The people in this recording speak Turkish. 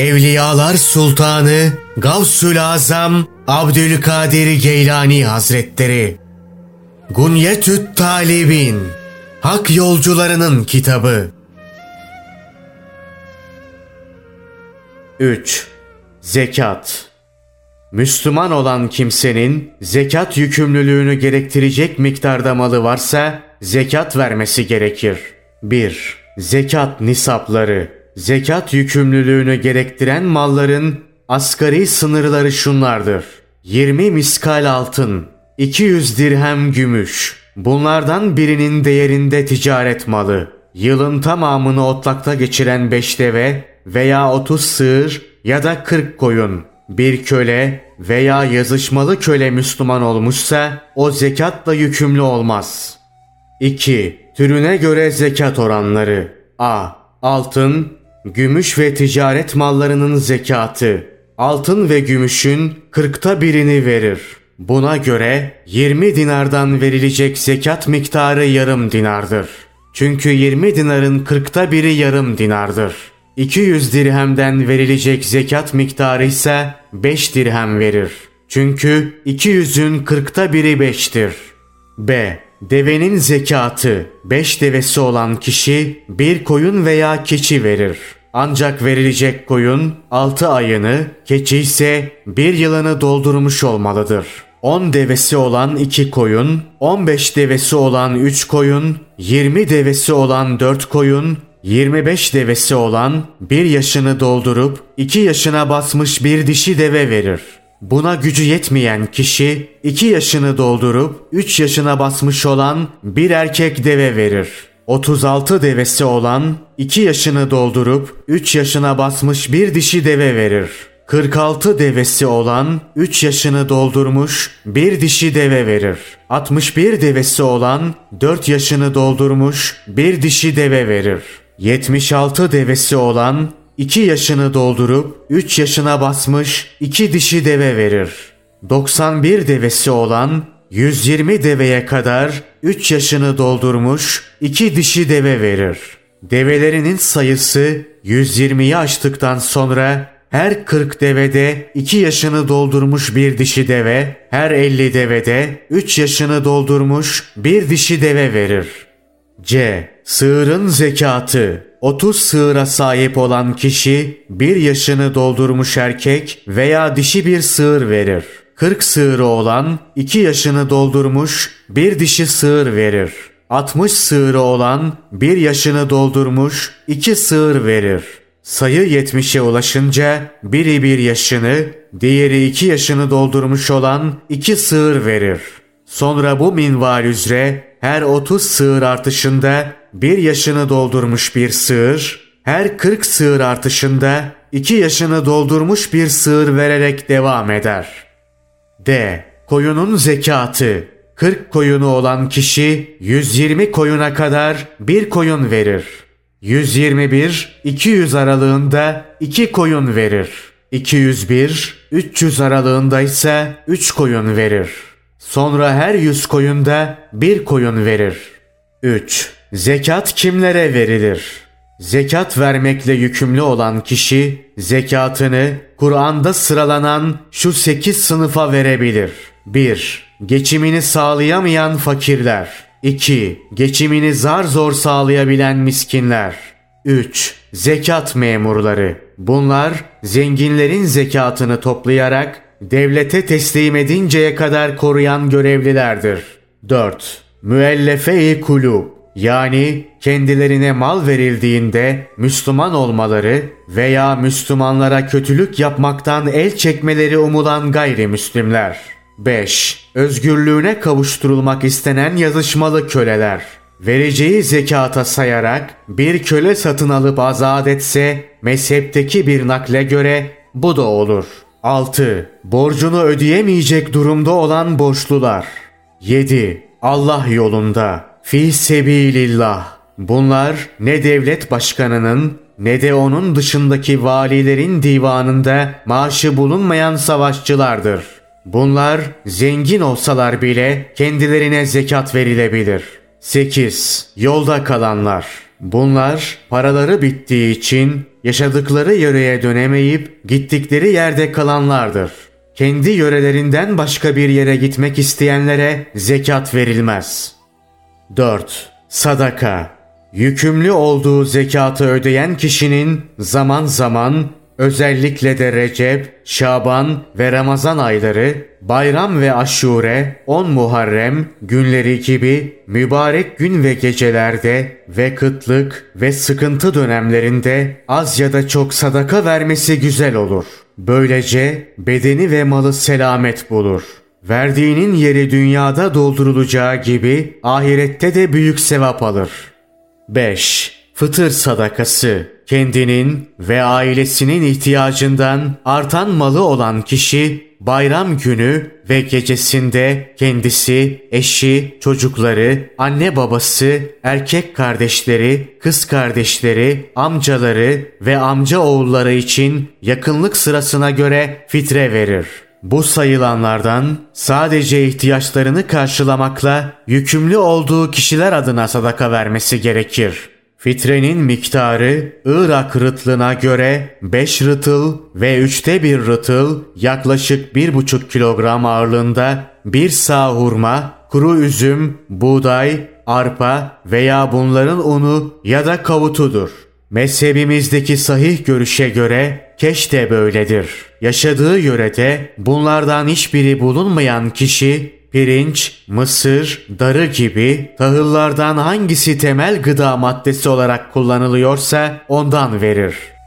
Evliyalar Sultanı Gavsül Azam Abdülkadir Geylani Hazretleri Gunyetüt Talibin Hak Yolcularının Kitabı 3. Zekat Müslüman olan kimsenin zekat yükümlülüğünü gerektirecek miktarda malı varsa zekat vermesi gerekir. 1. Zekat nisapları Zekat yükümlülüğünü gerektiren malların asgari sınırları şunlardır. 20 miskal altın, 200 dirhem gümüş. Bunlardan birinin değerinde ticaret malı. Yılın tamamını otlakta geçiren 5 deve veya 30 sığır ya da 40 koyun. Bir köle veya yazışmalı köle Müslüman olmuşsa o zekatla yükümlü olmaz. 2. Türüne göre zekat oranları. A. Altın, Gümüş ve ticaret mallarının zekatı. Altın ve gümüşün kırkta birini verir. Buna göre 20 dinardan verilecek zekat miktarı yarım dinardır. Çünkü 20 dinarın kırkta biri yarım dinardır. 200 dirhemden verilecek zekat miktarı ise 5 dirhem verir. Çünkü 200'ün kırkta biri 5'tir. B. Devenin zekatı 5 devesi olan kişi bir koyun veya keçi verir. Ancak verilecek koyun 6 ayını, keçi ise 1 yılını doldurmuş olmalıdır. 10 devesi olan 2 koyun, 15 devesi olan 3 koyun, 20 devesi olan 4 koyun, 25 devesi olan 1 yaşını doldurup 2 yaşına basmış bir dişi deve verir. Buna gücü yetmeyen kişi 2 yaşını doldurup 3 yaşına basmış olan bir erkek deve verir. 36 devesi olan 2 yaşını doldurup 3 yaşına basmış bir dişi deve verir. 46 devesi olan 3 yaşını doldurmuş bir dişi deve verir. 61 devesi olan 4 yaşını doldurmuş bir dişi deve verir. 76 devesi olan 2 yaşını doldurup 3 yaşına basmış 2 dişi deve verir. 91 devesi olan 120 deveye kadar 3 yaşını doldurmuş 2 dişi deve verir. Develerinin sayısı 120'yi aştıktan sonra her 40 devede 2 yaşını doldurmuş bir dişi deve, her 50 devede 3 yaşını doldurmuş bir dişi deve verir. C. Sığırın zekatı 30 sığıra sahip olan kişi bir yaşını doldurmuş erkek veya dişi bir sığır verir. 40 sığırı olan 2 yaşını doldurmuş bir dişi sığır verir. 60 sığırı olan bir yaşını doldurmuş 2 sığır verir. Sayı 70'e ulaşınca biri bir yaşını, diğeri 2 yaşını doldurmuş olan 2 sığır verir. Sonra bu minval üzere her 30 sığır artışında bir yaşını doldurmuş bir sığır, her 40 sığır artışında iki yaşını doldurmuş bir sığır vererek devam eder. D. Koyunun zekatı 40 koyunu olan kişi 120 koyuna kadar bir koyun verir. 121-200 aralığında 2 koyun verir. 201-300 aralığında ise 3 koyun verir. Sonra her 100 koyunda bir koyun verir. 3. Zekat kimlere verilir? Zekat vermekle yükümlü olan kişi zekatını Kur'an'da sıralanan şu sekiz sınıfa verebilir. 1. Geçimini sağlayamayan fakirler. 2. Geçimini zar zor sağlayabilen miskinler. 3. Zekat memurları. Bunlar zenginlerin zekatını toplayarak devlete teslim edinceye kadar koruyan görevlilerdir. 4. Müellefe-i kulub yani kendilerine mal verildiğinde Müslüman olmaları veya Müslümanlara kötülük yapmaktan el çekmeleri umulan gayrimüslimler. 5. Özgürlüğüne kavuşturulmak istenen yazışmalı köleler. Vereceği zekata sayarak bir köle satın alıp azat etse mezhepteki bir nakle göre bu da olur. 6. Borcunu ödeyemeyecek durumda olan borçlular. 7. Allah yolunda Fi sebilillah. Bunlar ne devlet başkanının ne de onun dışındaki valilerin divanında maaşı bulunmayan savaşçılardır. Bunlar zengin olsalar bile kendilerine zekat verilebilir. 8. Yolda kalanlar. Bunlar paraları bittiği için yaşadıkları yöreye dönemeyip gittikleri yerde kalanlardır. Kendi yörelerinden başka bir yere gitmek isteyenlere zekat verilmez. 4. Sadaka Yükümlü olduğu zekatı ödeyen kişinin zaman zaman özellikle de Recep, Şaban ve Ramazan ayları, bayram ve aşure, 10 Muharrem günleri gibi mübarek gün ve gecelerde ve kıtlık ve sıkıntı dönemlerinde az ya da çok sadaka vermesi güzel olur. Böylece bedeni ve malı selamet bulur. Verdiğinin yeri dünyada doldurulacağı gibi ahirette de büyük sevap alır. 5. Fıtır sadakası kendinin ve ailesinin ihtiyacından artan malı olan kişi bayram günü ve gecesinde kendisi, eşi, çocukları, anne babası, erkek kardeşleri, kız kardeşleri, amcaları ve amca oğulları için yakınlık sırasına göre fitre verir. Bu sayılanlardan sadece ihtiyaçlarını karşılamakla yükümlü olduğu kişiler adına sadaka vermesi gerekir. Fitrenin miktarı Irak rıtlına göre 5 rıtıl ve 3'te 1 rıtıl yaklaşık 1,5 kilogram ağırlığında bir sağ hurma, kuru üzüm, buğday, arpa veya bunların unu ya da kavutudur. Mezhebimizdeki sahih görüşe göre keş de böyledir. Yaşadığı yörede bunlardan hiçbiri bulunmayan kişi pirinç, mısır, darı gibi tahıllardan hangisi temel gıda maddesi olarak kullanılıyorsa ondan verir.